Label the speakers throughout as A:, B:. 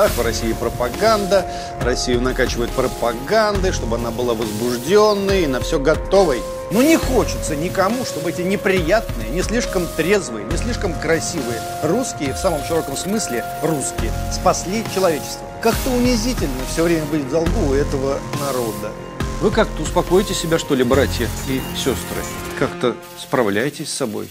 A: Ах, в России пропаганда, Россию накачивают пропагандой, чтобы она была возбужденной и на все готовой.
B: Но не хочется никому, чтобы эти неприятные, не слишком трезвые, не слишком красивые русские, в самом широком смысле русские, спасли человечество. Как-то унизительно все время быть в долгу у этого народа.
A: Вы как-то успокоите себя, что ли, братья и сестры? Как-то справляйтесь с собой.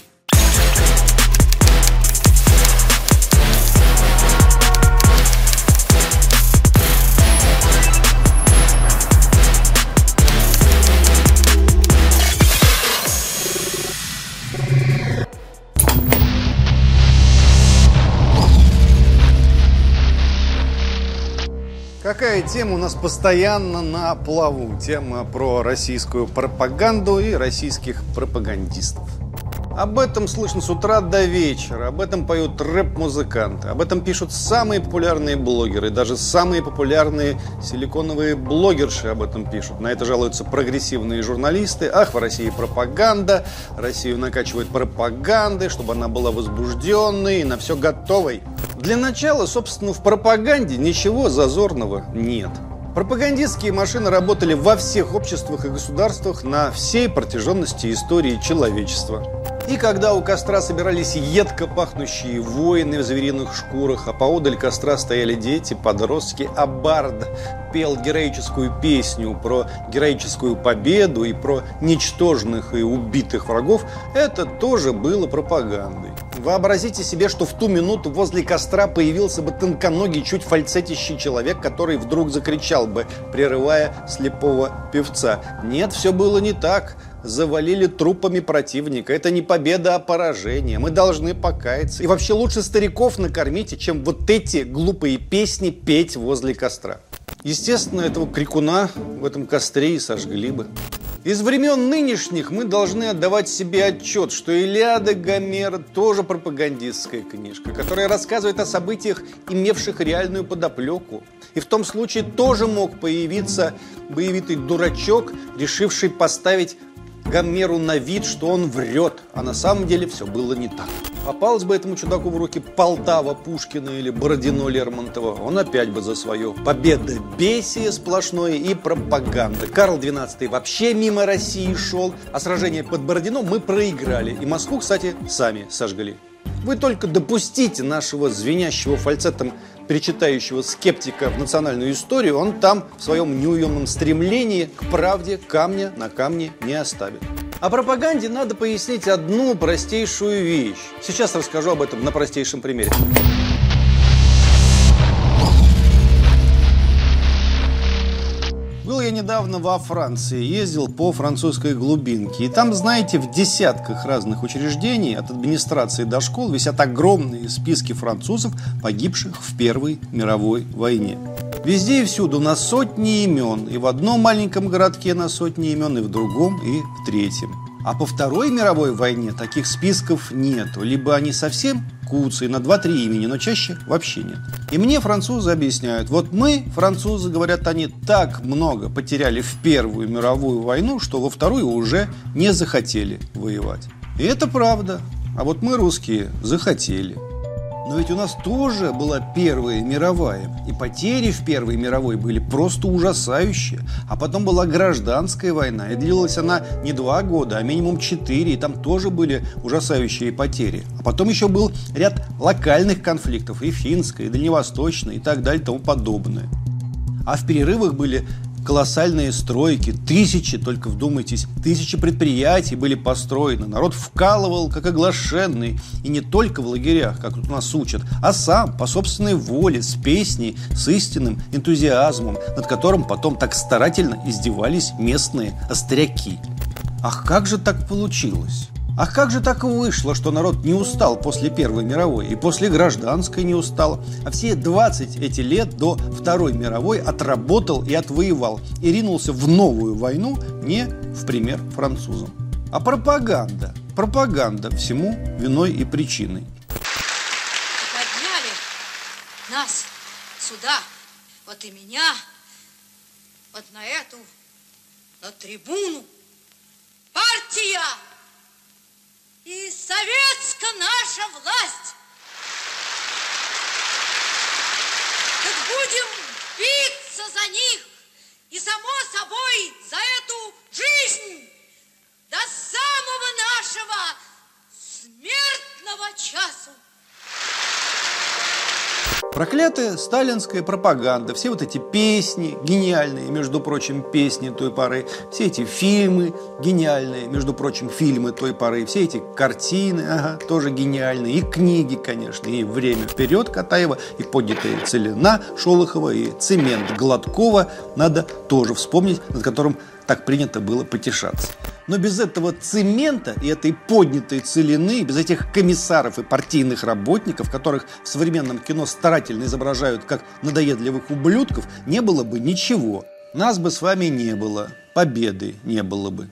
B: Какая тема у нас постоянно на плаву? Тема про российскую пропаганду и российских пропагандистов. Об этом слышно с утра до вечера, об этом поют рэп-музыканты, об этом пишут самые популярные блогеры, даже самые популярные силиконовые блогерши об этом пишут. На это жалуются прогрессивные журналисты. Ах, в России пропаганда, Россию накачивают пропагандой, чтобы она была возбужденной и на все готовой. Для начала, собственно, в пропаганде ничего зазорного нет. Пропагандистские машины работали во всех обществах и государствах на всей протяженности истории человечества. И когда у костра собирались едко пахнущие воины в звериных шкурах, а поодаль костра стояли дети, подростки, а бард пел героическую песню про героическую победу и про ничтожных и убитых врагов, это тоже было пропагандой. Вообразите себе, что в ту минуту возле костра появился бы тонконогий, чуть фальцетящий человек, который вдруг закричал бы, прерывая слепого певца. Нет, все было не так завалили трупами противника. Это не победа, а поражение. Мы должны покаяться. И вообще лучше стариков накормите, чем вот эти глупые песни петь возле костра. Естественно, этого крикуна в этом костре и сожгли бы. Из времен нынешних мы должны отдавать себе отчет, что Илиада Гомера тоже пропагандистская книжка, которая рассказывает о событиях, имевших реальную подоплеку. И в том случае тоже мог появиться боевитый дурачок, решивший поставить Гомеру на вид, что он врет, а на самом деле все было не так. Попалось бы этому чудаку в руки Полтава Пушкина или Бородино Лермонтова, он опять бы за свое. Победа, бесие сплошное и пропаганда. Карл XII вообще мимо России шел, а сражение под Бородино мы проиграли. И Москву, кстати, сами сожгли. Вы только допустите нашего звенящего фальцетом перечитающего скептика в национальную историю, он там в своем неуемном стремлении к правде камня на камне не оставит. О пропаганде надо пояснить одну простейшую вещь. Сейчас расскажу об этом на простейшем примере. Был я недавно во Франции, ездил по французской глубинке. И там, знаете, в десятках разных учреждений, от администрации до школ, висят огромные списки французов, погибших в Первой мировой войне. Везде и всюду на сотни имен. И в одном маленьком городке на сотни имен, и в другом, и в третьем. А по Второй мировой войне таких списков нету. Либо они совсем куцые, на 2-3 имени, но чаще вообще нет. И мне французы объясняют, вот мы, французы, говорят, они так много потеряли в Первую мировую войну, что во Вторую уже не захотели воевать. И это правда. А вот мы, русские, захотели. Но ведь у нас тоже была Первая мировая. И потери в Первой мировой были просто ужасающие. А потом была гражданская война. И длилась она не два года, а минимум четыре. И там тоже были ужасающие потери. А потом еще был ряд локальных конфликтов. И финская, и дальневосточная, и так далее, и тому подобное. А в перерывах были колоссальные стройки, тысячи, только вдумайтесь, тысячи предприятий были построены. Народ вкалывал, как оглашенный. И не только в лагерях, как тут нас учат, а сам, по собственной воле, с песней, с истинным энтузиазмом, над которым потом так старательно издевались местные остряки. Ах, как же так получилось? А как же так вышло, что народ не устал после Первой мировой и после гражданской не устал, а все 20 эти лет до Второй мировой отработал и отвоевал и ринулся в новую войну не в пример французам. А пропаганда, пропаганда всему виной и причиной.
C: Подняли нас сюда, вот и меня, вот на эту, на трибуну. Партия! И советская наша власть. Как будем биться за них и, само собой, за эту жизнь до самого нашего смертного часу.
B: Проклятая сталинская пропаганда, все вот эти песни, гениальные, между прочим, песни той поры, все эти фильмы гениальные, между прочим, фильмы той поры, все эти картины, ага, тоже гениальные, и книги, конечно, и «Время вперед» Катаева, и «Поднятая целина» Шолохова, и «Цемент» Гладкова, надо тоже вспомнить, над которым так принято было потешаться. Но без этого цемента и этой поднятой целины, без этих комиссаров и партийных работников, которых в современном кино старательно изображают как надоедливых ублюдков, не было бы ничего. Нас бы с вами не было, победы не было бы.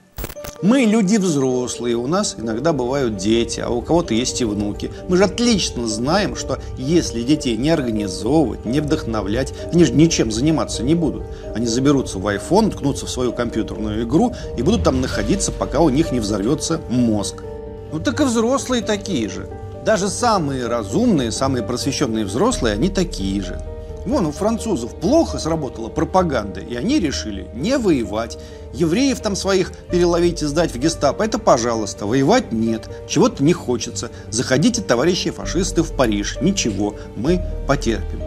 B: Мы люди взрослые, у нас иногда бывают дети, а у кого-то есть и внуки. Мы же отлично знаем, что если детей не организовывать, не вдохновлять, они же ничем заниматься не будут. Они заберутся в iPhone, ткнутся в свою компьютерную игру и будут там находиться, пока у них не взорвется мозг. Ну так и взрослые такие же. Даже самые разумные, самые просвещенные взрослые, они такие же. Вон у французов плохо сработала пропаганда, и они решили не воевать. Евреев там своих переловить и сдать в гестапо, это пожалуйста, воевать нет, чего-то не хочется. Заходите, товарищи фашисты, в Париж, ничего, мы потерпим.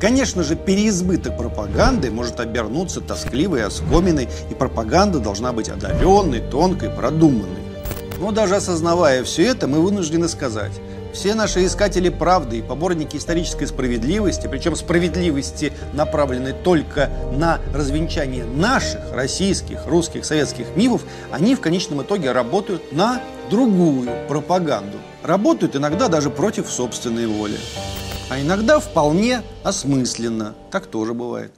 B: Конечно же, переизбыток пропаганды может обернуться тоскливой оскоминой, и пропаганда должна быть одаренной, тонкой, продуманной. Но даже осознавая все это, мы вынуждены сказать, все наши искатели правды и поборники исторической справедливости, причем справедливости, направленной только на развенчание наших российских, русских, советских мифов, они в конечном итоге работают на другую пропаганду. Работают иногда даже против собственной воли. А иногда вполне осмысленно. Так тоже бывает.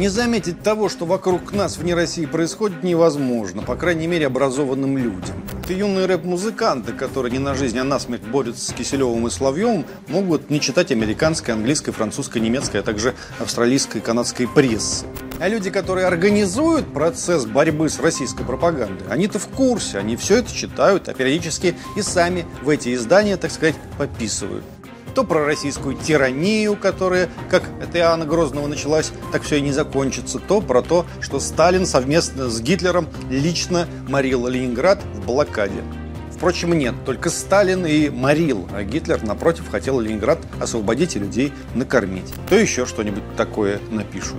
B: Не заметить того, что вокруг нас вне России происходит, невозможно, по крайней мере, образованным людям. Это юные рэп-музыканты, которые не на жизнь, а на смерть борются с Киселевым и Соловьевым, могут не читать американской, английской, французской, немецкой, а также австралийской и канадской прессы. А люди, которые организуют процесс борьбы с российской пропагандой, они-то в курсе, они все это читают, а периодически и сами в эти издания, так сказать, подписывают то про российскую тиранию, которая, как это Иоанна Грозного началась, так все и не закончится, то про то, что Сталин совместно с Гитлером лично морил Ленинград в блокаде. Впрочем, нет, только Сталин и морил, а Гитлер, напротив, хотел Ленинград освободить и людей накормить. То еще что-нибудь такое напишут.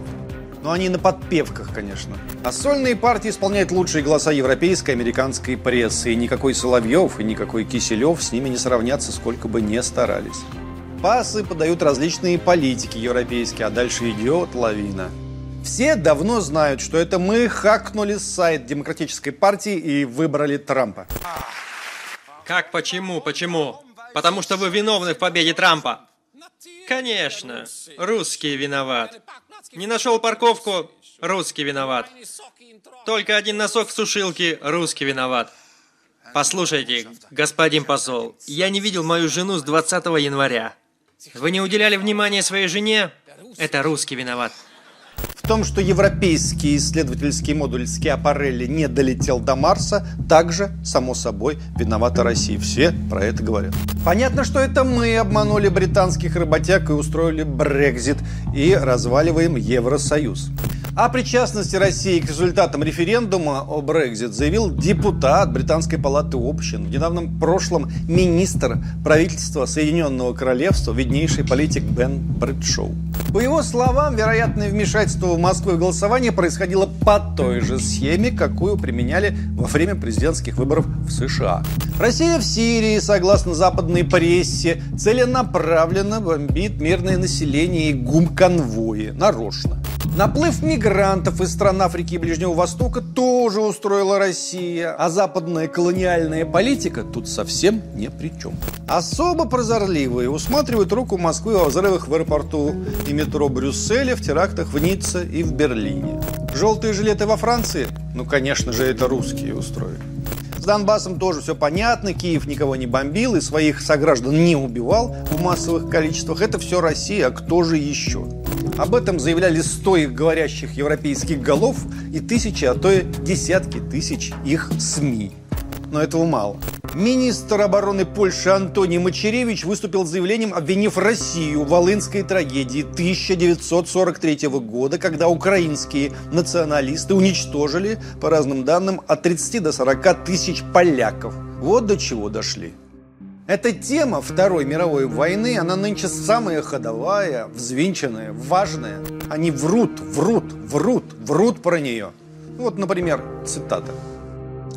B: Но они на подпевках, конечно. А сольные партии исполняют лучшие голоса европейской, американской прессы. И никакой Соловьев, и никакой Киселев с ними не сравнятся, сколько бы не старались. Пасы подают различные политики европейские, а дальше идет лавина. Все давно знают, что это мы хакнули сайт Демократической партии и выбрали Трампа.
D: Как почему? Почему? Потому что вы виновны в победе Трампа. Конечно, русский виноват. Не нашел парковку, русский виноват. Только один носок в сушилке, русский виноват. Послушайте, господин посол, я не видел мою жену с 20 января. Вы не уделяли внимания своей жене? Это русский виноват.
B: В том, что европейский исследовательский модуль Скиапарелли не долетел до Марса, также, само собой, виновата Россия. Все про это говорят. Понятно, что это мы обманули британских работяг и устроили Брекзит и разваливаем Евросоюз. О причастности России к результатам референдума о Брекзит заявил депутат Британской палаты общин, в недавнем прошлом министр правительства Соединенного Королевства, виднейший политик Бен Брэдшоу. По его словам, вероятное вмешательство в Москву в голосование происходило по той же схеме, какую применяли во время президентских выборов в США. Россия в Сирии, согласно западной прессе, целенаправленно бомбит мирное население и гум-конвои. Нарочно. Наплыв мигрантов из стран Африки и Ближнего Востока тоже устроила Россия, а западная колониальная политика тут совсем ни при чем. Особо прозорливые усматривают руку Москвы во взрывах в аэропорту и метро Брюсселя, в терактах в Ницце и в Берлине. Желтые жилеты во Франции? Ну, конечно же, это русские устроили. С Донбассом тоже все понятно. Киев никого не бомбил и своих сограждан не убивал в массовых количествах. Это все Россия, а кто же еще? Об этом заявляли сто их говорящих европейских голов и тысячи, а то и десятки тысяч их СМИ. Но этого мало. Министр обороны Польши Антоний Мачеревич выступил с заявлением, обвинив Россию в Волынской трагедии 1943 года, когда украинские националисты уничтожили, по разным данным, от 30 до 40 тысяч поляков. Вот до чего дошли. Эта тема Второй мировой войны, она нынче самая ходовая, взвинченная, важная. Они врут, врут, врут, врут про нее. Вот, например, цитата.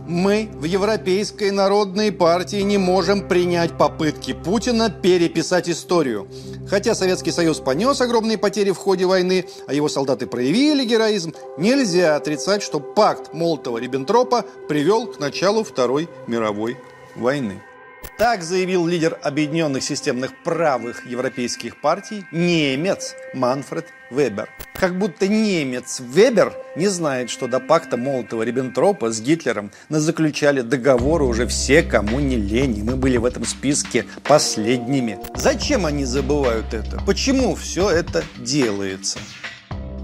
B: Мы в Европейской народной партии не можем принять попытки Путина переписать историю. Хотя Советский Союз понес огромные потери в ходе войны, а его солдаты проявили героизм, нельзя отрицать, что пакт Молотова-Риббентропа привел к началу Второй мировой войны. Так заявил лидер объединенных системных правых европейских партий немец Манфред Вебер. Как будто немец Вебер не знает, что до пакта Молотова-Риббентропа с Гитлером нас заключали договоры уже все, кому не лень, и мы были в этом списке последними. Зачем они забывают это? Почему все это делается?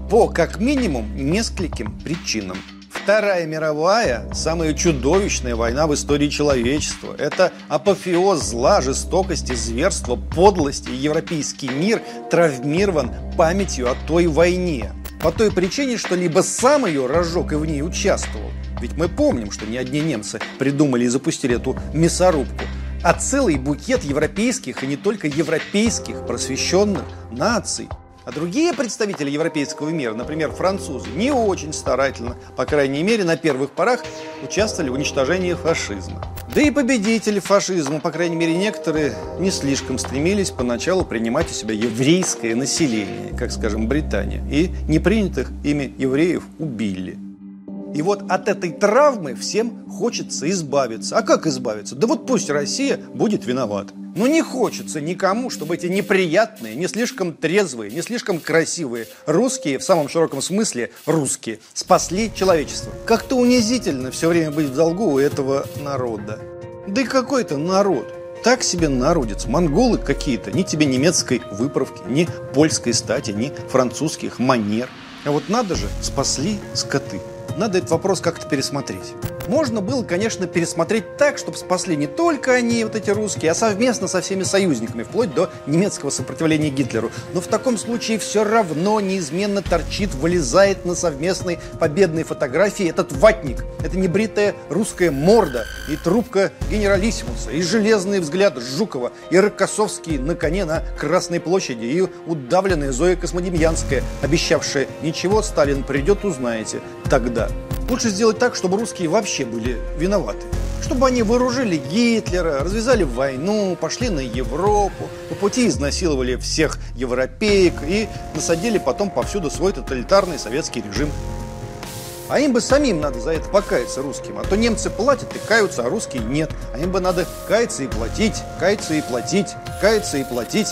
B: По, как минимум, нескольким причинам. Вторая мировая – самая чудовищная война в истории человечества. Это апофеоз зла, жестокости, зверства, подлости. Европейский мир травмирован памятью о той войне. По той причине, что либо сам ее разжег и в ней участвовал. Ведь мы помним, что не одни немцы придумали и запустили эту мясорубку, а целый букет европейских и не только европейских просвещенных наций – а другие представители европейского мира, например, французы, не очень старательно, по крайней мере, на первых порах участвовали в уничтожении фашизма. Да и победители фашизма, по крайней мере, некоторые не слишком стремились поначалу принимать у себя еврейское население, как, скажем, Британия, и непринятых ими евреев убили. И вот от этой травмы всем хочется избавиться. А как избавиться? Да вот пусть Россия будет виновата. Но не хочется никому, чтобы эти неприятные, не слишком трезвые, не слишком красивые русские, в самом широком смысле русские, спасли человечество. Как-то унизительно все время быть в долгу у этого народа. Да и какой-то народ. Так себе народец, монголы какие-то, ни тебе немецкой выправки, ни польской стати, ни французских манер. А вот надо же, спасли скоты. Надо этот вопрос как-то пересмотреть можно было, конечно, пересмотреть так, чтобы спасли не только они, вот эти русские, а совместно со всеми союзниками, вплоть до немецкого сопротивления Гитлеру. Но в таком случае все равно неизменно торчит, вылезает на совместной победной фотографии этот ватник. Это небритая русская морда и трубка генералиссимуса, и железный взгляд Жукова, и Рокоссовский на коне на Красной площади, и удавленная Зоя Космодемьянская, обещавшая «Ничего, Сталин придет, узнаете» тогда. Лучше сделать так, чтобы русские вообще были виноваты. Чтобы они вооружили Гитлера, развязали войну, пошли на Европу, по пути изнасиловали всех европеек и насадили потом повсюду свой тоталитарный советский режим. А им бы самим надо за это покаяться русским. А то немцы платят и каются, а русские нет. А им бы надо каяться и платить, каяться и платить, каяться и платить.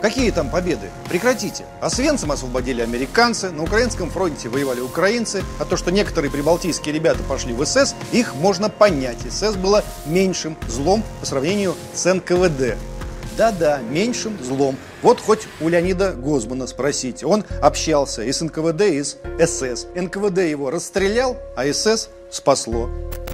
B: Какие там победы? Прекратите. А Свенцем освободили американцы, на украинском фронте воевали украинцы, а то, что некоторые прибалтийские ребята пошли в СС, их можно понять. СС было меньшим злом по сравнению с НКВД. Да-да, меньшим злом. Вот хоть у Леонида Гозмана спросите. Он общался и с НКВД, и с СС. НКВД его расстрелял, а СС спасло.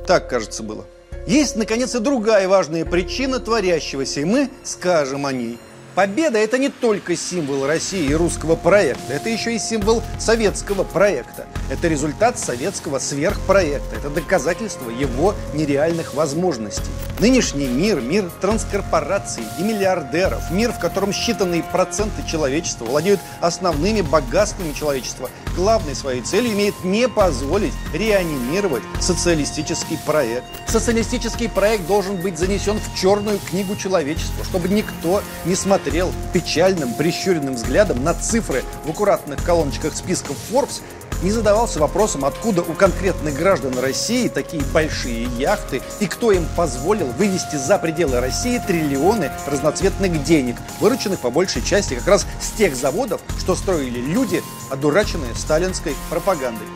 B: Так, кажется, было. Есть, наконец, и другая важная причина творящегося, и мы скажем о ней. Победа – это не только символ России и русского проекта, это еще и символ советского проекта. Это результат советского сверхпроекта, это доказательство его нереальных возможностей. Нынешний мир – мир транскорпораций и миллиардеров, мир, в котором считанные проценты человечества владеют основными богатствами человечества, главной своей целью имеет не позволить реанимировать социалистический проект. Социалистический проект должен быть занесен в черную книгу человечества, чтобы никто не смотрел печальным, прищуренным взглядом на цифры в аккуратных колоночках списков Forbes не задавался вопросом, откуда у конкретных граждан России такие большие яхты и кто им позволил вывести за пределы России триллионы разноцветных денег, вырученных по большей части как раз с тех заводов, что строили люди, одураченные сталинской пропагандой.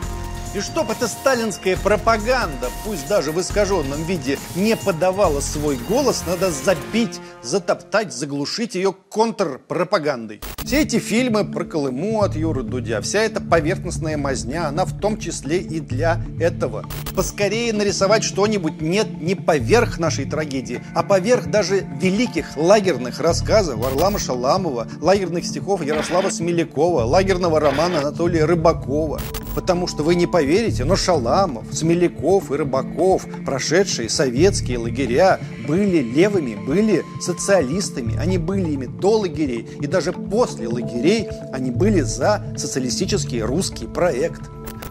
B: И чтоб эта сталинская пропаганда, пусть даже в искаженном виде, не подавала свой голос, надо забить, затоптать, заглушить ее контрпропагандой. Все эти фильмы про Колыму от Юры Дудя, вся эта поверхностная мазня, она в том числе и для этого. Поскорее нарисовать что-нибудь нет не поверх нашей трагедии, а поверх даже великих лагерных рассказов Варлама Шаламова, лагерных стихов Ярослава Смелякова, лагерного романа Анатолия Рыбакова. Потому что вы не поверите, но Шаламов, Смеляков и Рыбаков, прошедшие советские лагеря, были левыми, были социалистами. Они были ими до лагерей. И даже после лагерей они были за социалистический русский проект.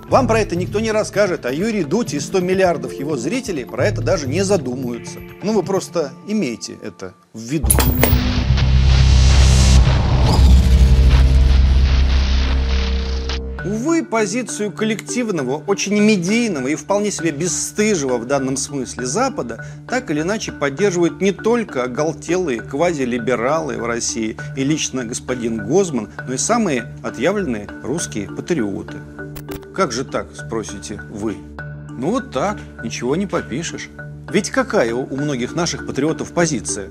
B: Вам про это никто не расскажет, а Юрий Дудь и 100 миллиардов его зрителей про это даже не задумаются. Ну, вы просто имейте это в виду. Увы, позицию коллективного, очень медийного и вполне себе бесстыжего в данном смысле Запада так или иначе поддерживают не только оголтелые квазилибералы в России и лично господин Гозман, но и самые отъявленные русские патриоты. Как же так, спросите вы? Ну вот так, ничего не попишешь. Ведь какая у многих наших патриотов позиция?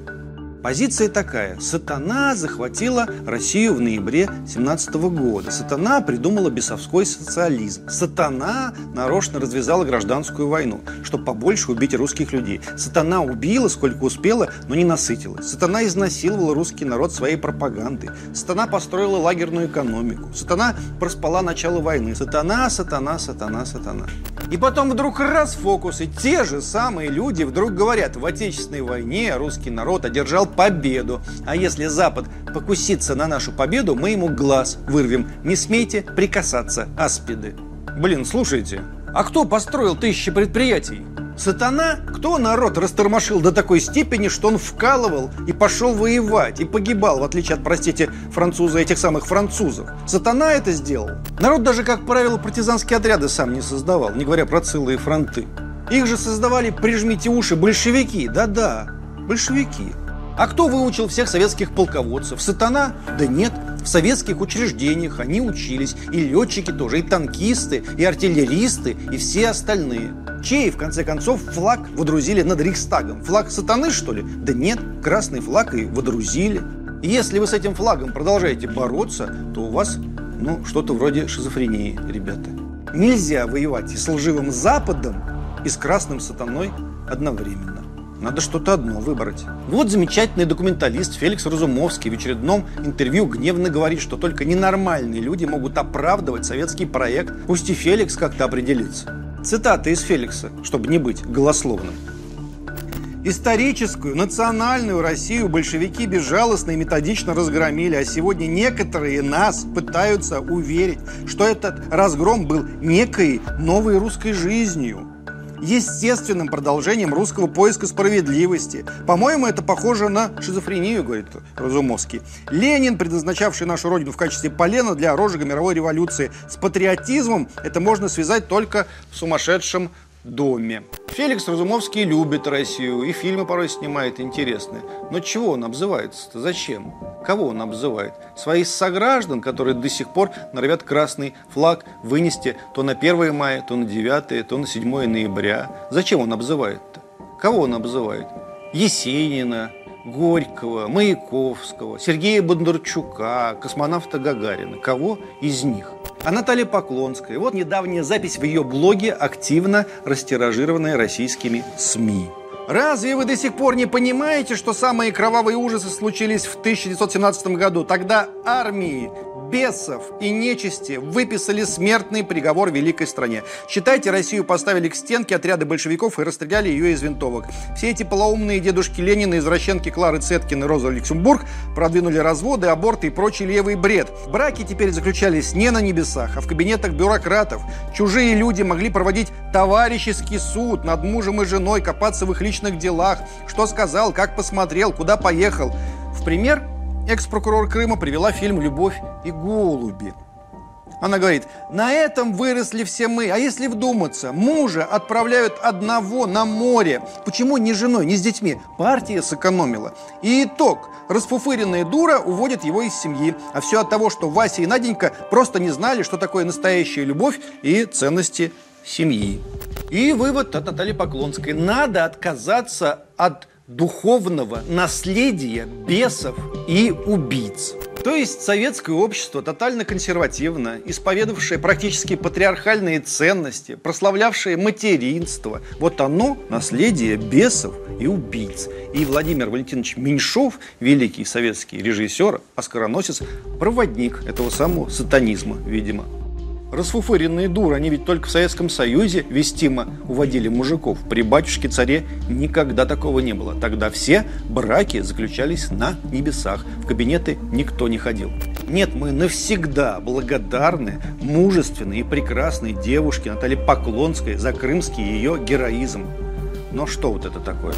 B: Позиция такая. Сатана захватила Россию в ноябре 17 года. Сатана придумала бесовской социализм. Сатана нарочно развязала гражданскую войну, чтобы побольше убить русских людей. Сатана убила, сколько успела, но не насытилась. Сатана изнасиловала русский народ своей пропагандой. Сатана построила лагерную экономику. Сатана проспала начало войны. Сатана, сатана, сатана, сатана. И потом вдруг раз фокус, и те же самые люди вдруг говорят, в Отечественной войне русский народ одержал победу. А если Запад покусится на нашу победу, мы ему глаз вырвем. Не смейте прикасаться, аспиды. Блин, слушайте, а кто построил тысячи предприятий? Сатана? Кто народ растормошил до такой степени, что он вкалывал и пошел воевать, и погибал, в отличие от, простите, француза этих самых французов? Сатана это сделал? Народ даже, как правило, партизанские отряды сам не создавал, не говоря про целые фронты. Их же создавали, прижмите уши, большевики, да-да, большевики. А кто выучил всех советских полководцев? Сатана? Да нет, в советских учреждениях они учились. И летчики тоже, и танкисты, и артиллеристы, и все остальные. Чей, в конце концов, флаг водрузили над Рейхстагом? Флаг сатаны, что ли? Да нет, красный флаг и водрузили. И если вы с этим флагом продолжаете бороться, то у вас, ну, что-то вроде шизофрении, ребята. Нельзя воевать и с лживым Западом, и с красным сатаной одновременно. Надо что-то одно выбрать. Вот замечательный документалист Феликс Разумовский в очередном интервью гневно говорит, что только ненормальные люди могут оправдывать советский проект. Пусть и Феликс как-то определится. Цитата из Феликса, чтобы не быть голословным. Историческую, национальную Россию большевики безжалостно и методично разгромили, а сегодня некоторые нас пытаются уверить, что этот разгром был некой новой русской жизнью, естественным продолжением русского поиска справедливости. По-моему, это похоже на шизофрению, говорит Разумовский. Ленин, предназначавший нашу родину в качестве полена для розжига мировой революции, с патриотизмом это можно связать только в сумасшедшем доме. Феликс Разумовский любит Россию и фильмы порой снимает интересные. Но чего он обзывается-то? Зачем? Кого он обзывает? Своих сограждан, которые до сих пор норовят красный флаг вынести то на 1 мая, то на 9, то на 7 ноября. Зачем он обзывает-то? Кого он обзывает? Есенина, Горького, Маяковского, Сергея Бондарчука, космонавта Гагарина. Кого из них? А Наталья Поклонская. Вот недавняя запись в ее блоге, активно растиражированная российскими СМИ. Разве вы до сих пор не понимаете, что самые кровавые ужасы случились в 1917 году? Тогда армии бесов и нечисти выписали смертный приговор великой стране. Считайте, Россию поставили к стенке отряды большевиков и расстреляли ее из винтовок. Все эти полоумные дедушки Ленина, извращенки Клары Цеткин и Роза Люксембург продвинули разводы, аборты и прочий левый бред. Браки теперь заключались не на небесах, а в кабинетах бюрократов. Чужие люди могли проводить товарищеский суд над мужем и женой, копаться в их личных делах, что сказал, как посмотрел, куда поехал. В пример Экс-прокурор Крыма привела фильм «Любовь и голуби». Она говорит, на этом выросли все мы. А если вдуматься, мужа отправляют одного на море. Почему не женой, не с детьми? Партия сэкономила. И итог. Расфуфыренная дура уводит его из семьи. А все от того, что Вася и Наденька просто не знали, что такое настоящая любовь и ценности семьи. И вывод от Натальи Поклонской. Надо отказаться от духовного наследия бесов и убийц. То есть советское общество тотально консервативно, исповедовавшее практически патриархальные ценности, прославлявшее материнство. Вот оно наследие бесов и убийц. И Владимир Валентинович Меньшов, великий советский режиссер, оскароносец, проводник этого самого сатанизма, видимо. Расфуфыренные дуры, они ведь только в Советском Союзе вестимо уводили мужиков. При батюшке-царе никогда такого не было. Тогда все браки заключались на небесах. В кабинеты никто не ходил. Нет, мы навсегда благодарны мужественной и прекрасной девушке Наталье Поклонской за крымский ее героизм. Но что вот это такое?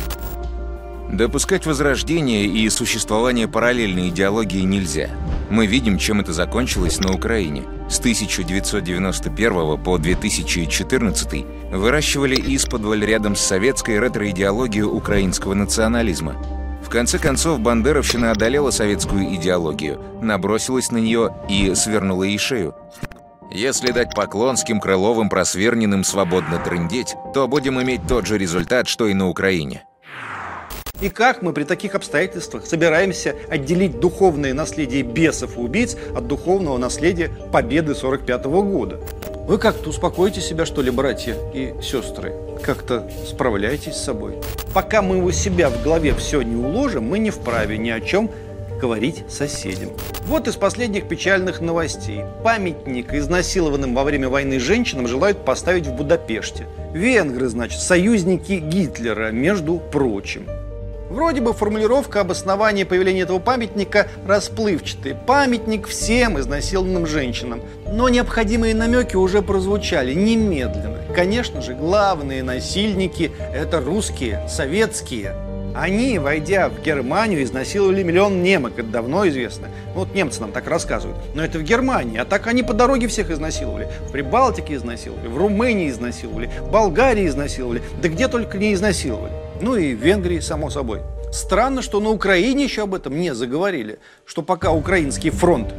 E: Допускать возрождение и существование параллельной идеологии нельзя. Мы видим, чем это закончилось на Украине. С 1991 по 2014 выращивали исподволь рядом с советской ретроидеологию украинского национализма. В конце концов, бандеровщина одолела советскую идеологию, набросилась на нее и свернула ей шею. Если дать Поклонским, Крыловым, Просверниным свободно трындеть, то будем иметь тот же результат, что и на Украине –
B: и как мы при таких обстоятельствах собираемся отделить духовное наследие бесов и убийц от духовного наследия победы 45 -го года? Вы как-то успокоите себя, что ли, братья и сестры? Как-то справляйтесь с собой. Пока мы у себя в голове все не уложим, мы не вправе ни о чем говорить соседям. Вот из последних печальных новостей. Памятник изнасилованным во время войны женщинам желают поставить в Будапеште. Венгры, значит, союзники Гитлера, между прочим. Вроде бы формулировка обоснования появления этого памятника расплывчатый. Памятник всем изнасилованным женщинам. Но необходимые намеки уже прозвучали немедленно. Конечно же, главные насильники – это русские, советские. Они, войдя в Германию, изнасиловали миллион немок, это давно известно. Ну, вот немцы нам так рассказывают. Но это в Германии, а так они по дороге всех изнасиловали. В Прибалтике изнасиловали, в Румынии изнасиловали, в Болгарии изнасиловали, да где только не изнасиловали. Ну и Венгрии, само собой. Странно, что на Украине еще об этом не заговорили, что пока украинский фронт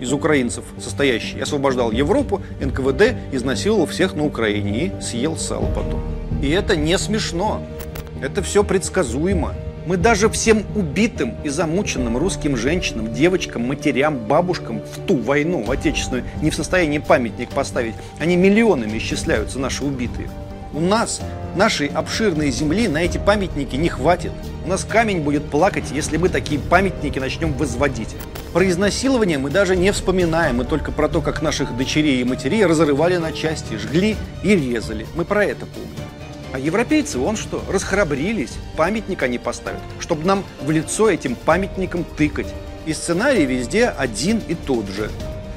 B: из украинцев состоящий освобождал Европу, НКВД изнасиловал всех на Украине и съел сало потом. И это не смешно. Это все предсказуемо. Мы даже всем убитым и замученным русским женщинам, девочкам, матерям, бабушкам в ту войну, в отечественную, не в состоянии памятник поставить. Они миллионами исчисляются, наши убитые. У нас, нашей обширной земли, на эти памятники не хватит. У нас камень будет плакать, если мы такие памятники начнем возводить. Про изнасилование мы даже не вспоминаем, мы только про то, как наших дочерей и матерей разрывали на части, жгли и резали. Мы про это помним. А европейцы, вон что, расхрабрились, памятник они поставят, чтобы нам в лицо этим памятником тыкать. И сценарий везде один и тот же.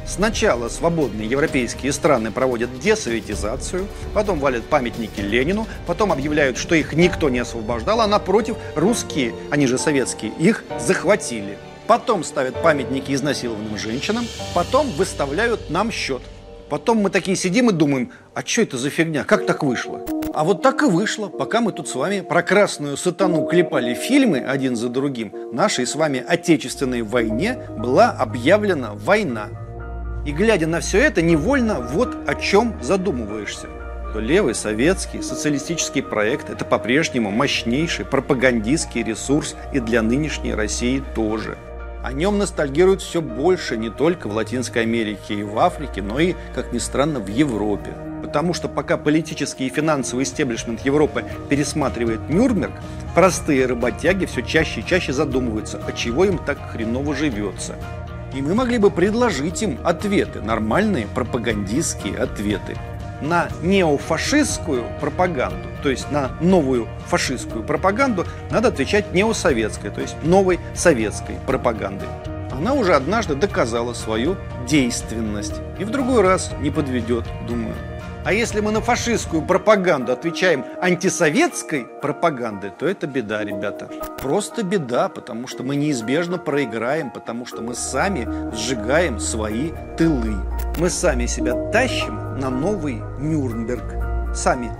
B: Сначала свободные европейские страны проводят десоветизацию, потом валят памятники Ленину, потом объявляют, что их никто не освобождал, а напротив, русские, они же советские, их захватили. Потом ставят памятники изнасилованным женщинам, потом выставляют нам счет. Потом мы такие сидим и думаем, а что это за фигня, как так вышло? А вот так и вышло, пока мы тут с вами про красную сатану клепали фильмы один за другим, нашей с вами отечественной войне была объявлена война. И глядя на все это, невольно вот о чем задумываешься. То левый советский социалистический проект – это по-прежнему мощнейший пропагандистский ресурс и для нынешней России тоже. О нем ностальгируют все больше не только в Латинской Америке и в Африке, но и, как ни странно, в Европе. Потому что пока политический и финансовый истеблишмент Европы пересматривает Нюрнберг, простые работяги все чаще и чаще задумываются, а чего им так хреново живется. И мы могли бы предложить им ответы, нормальные пропагандистские ответы на неофашистскую пропаганду, то есть на новую фашистскую пропаганду, надо отвечать неосоветской, то есть новой советской пропагандой. Она уже однажды доказала свою действенность и в другой раз не подведет, думаю. А если мы на фашистскую пропаганду отвечаем антисоветской пропагандой, то это беда, ребята. Просто беда, потому что мы неизбежно проиграем, потому что мы сами сжигаем свои тылы. Мы сами себя тащим на новый Нюрнберг. Сами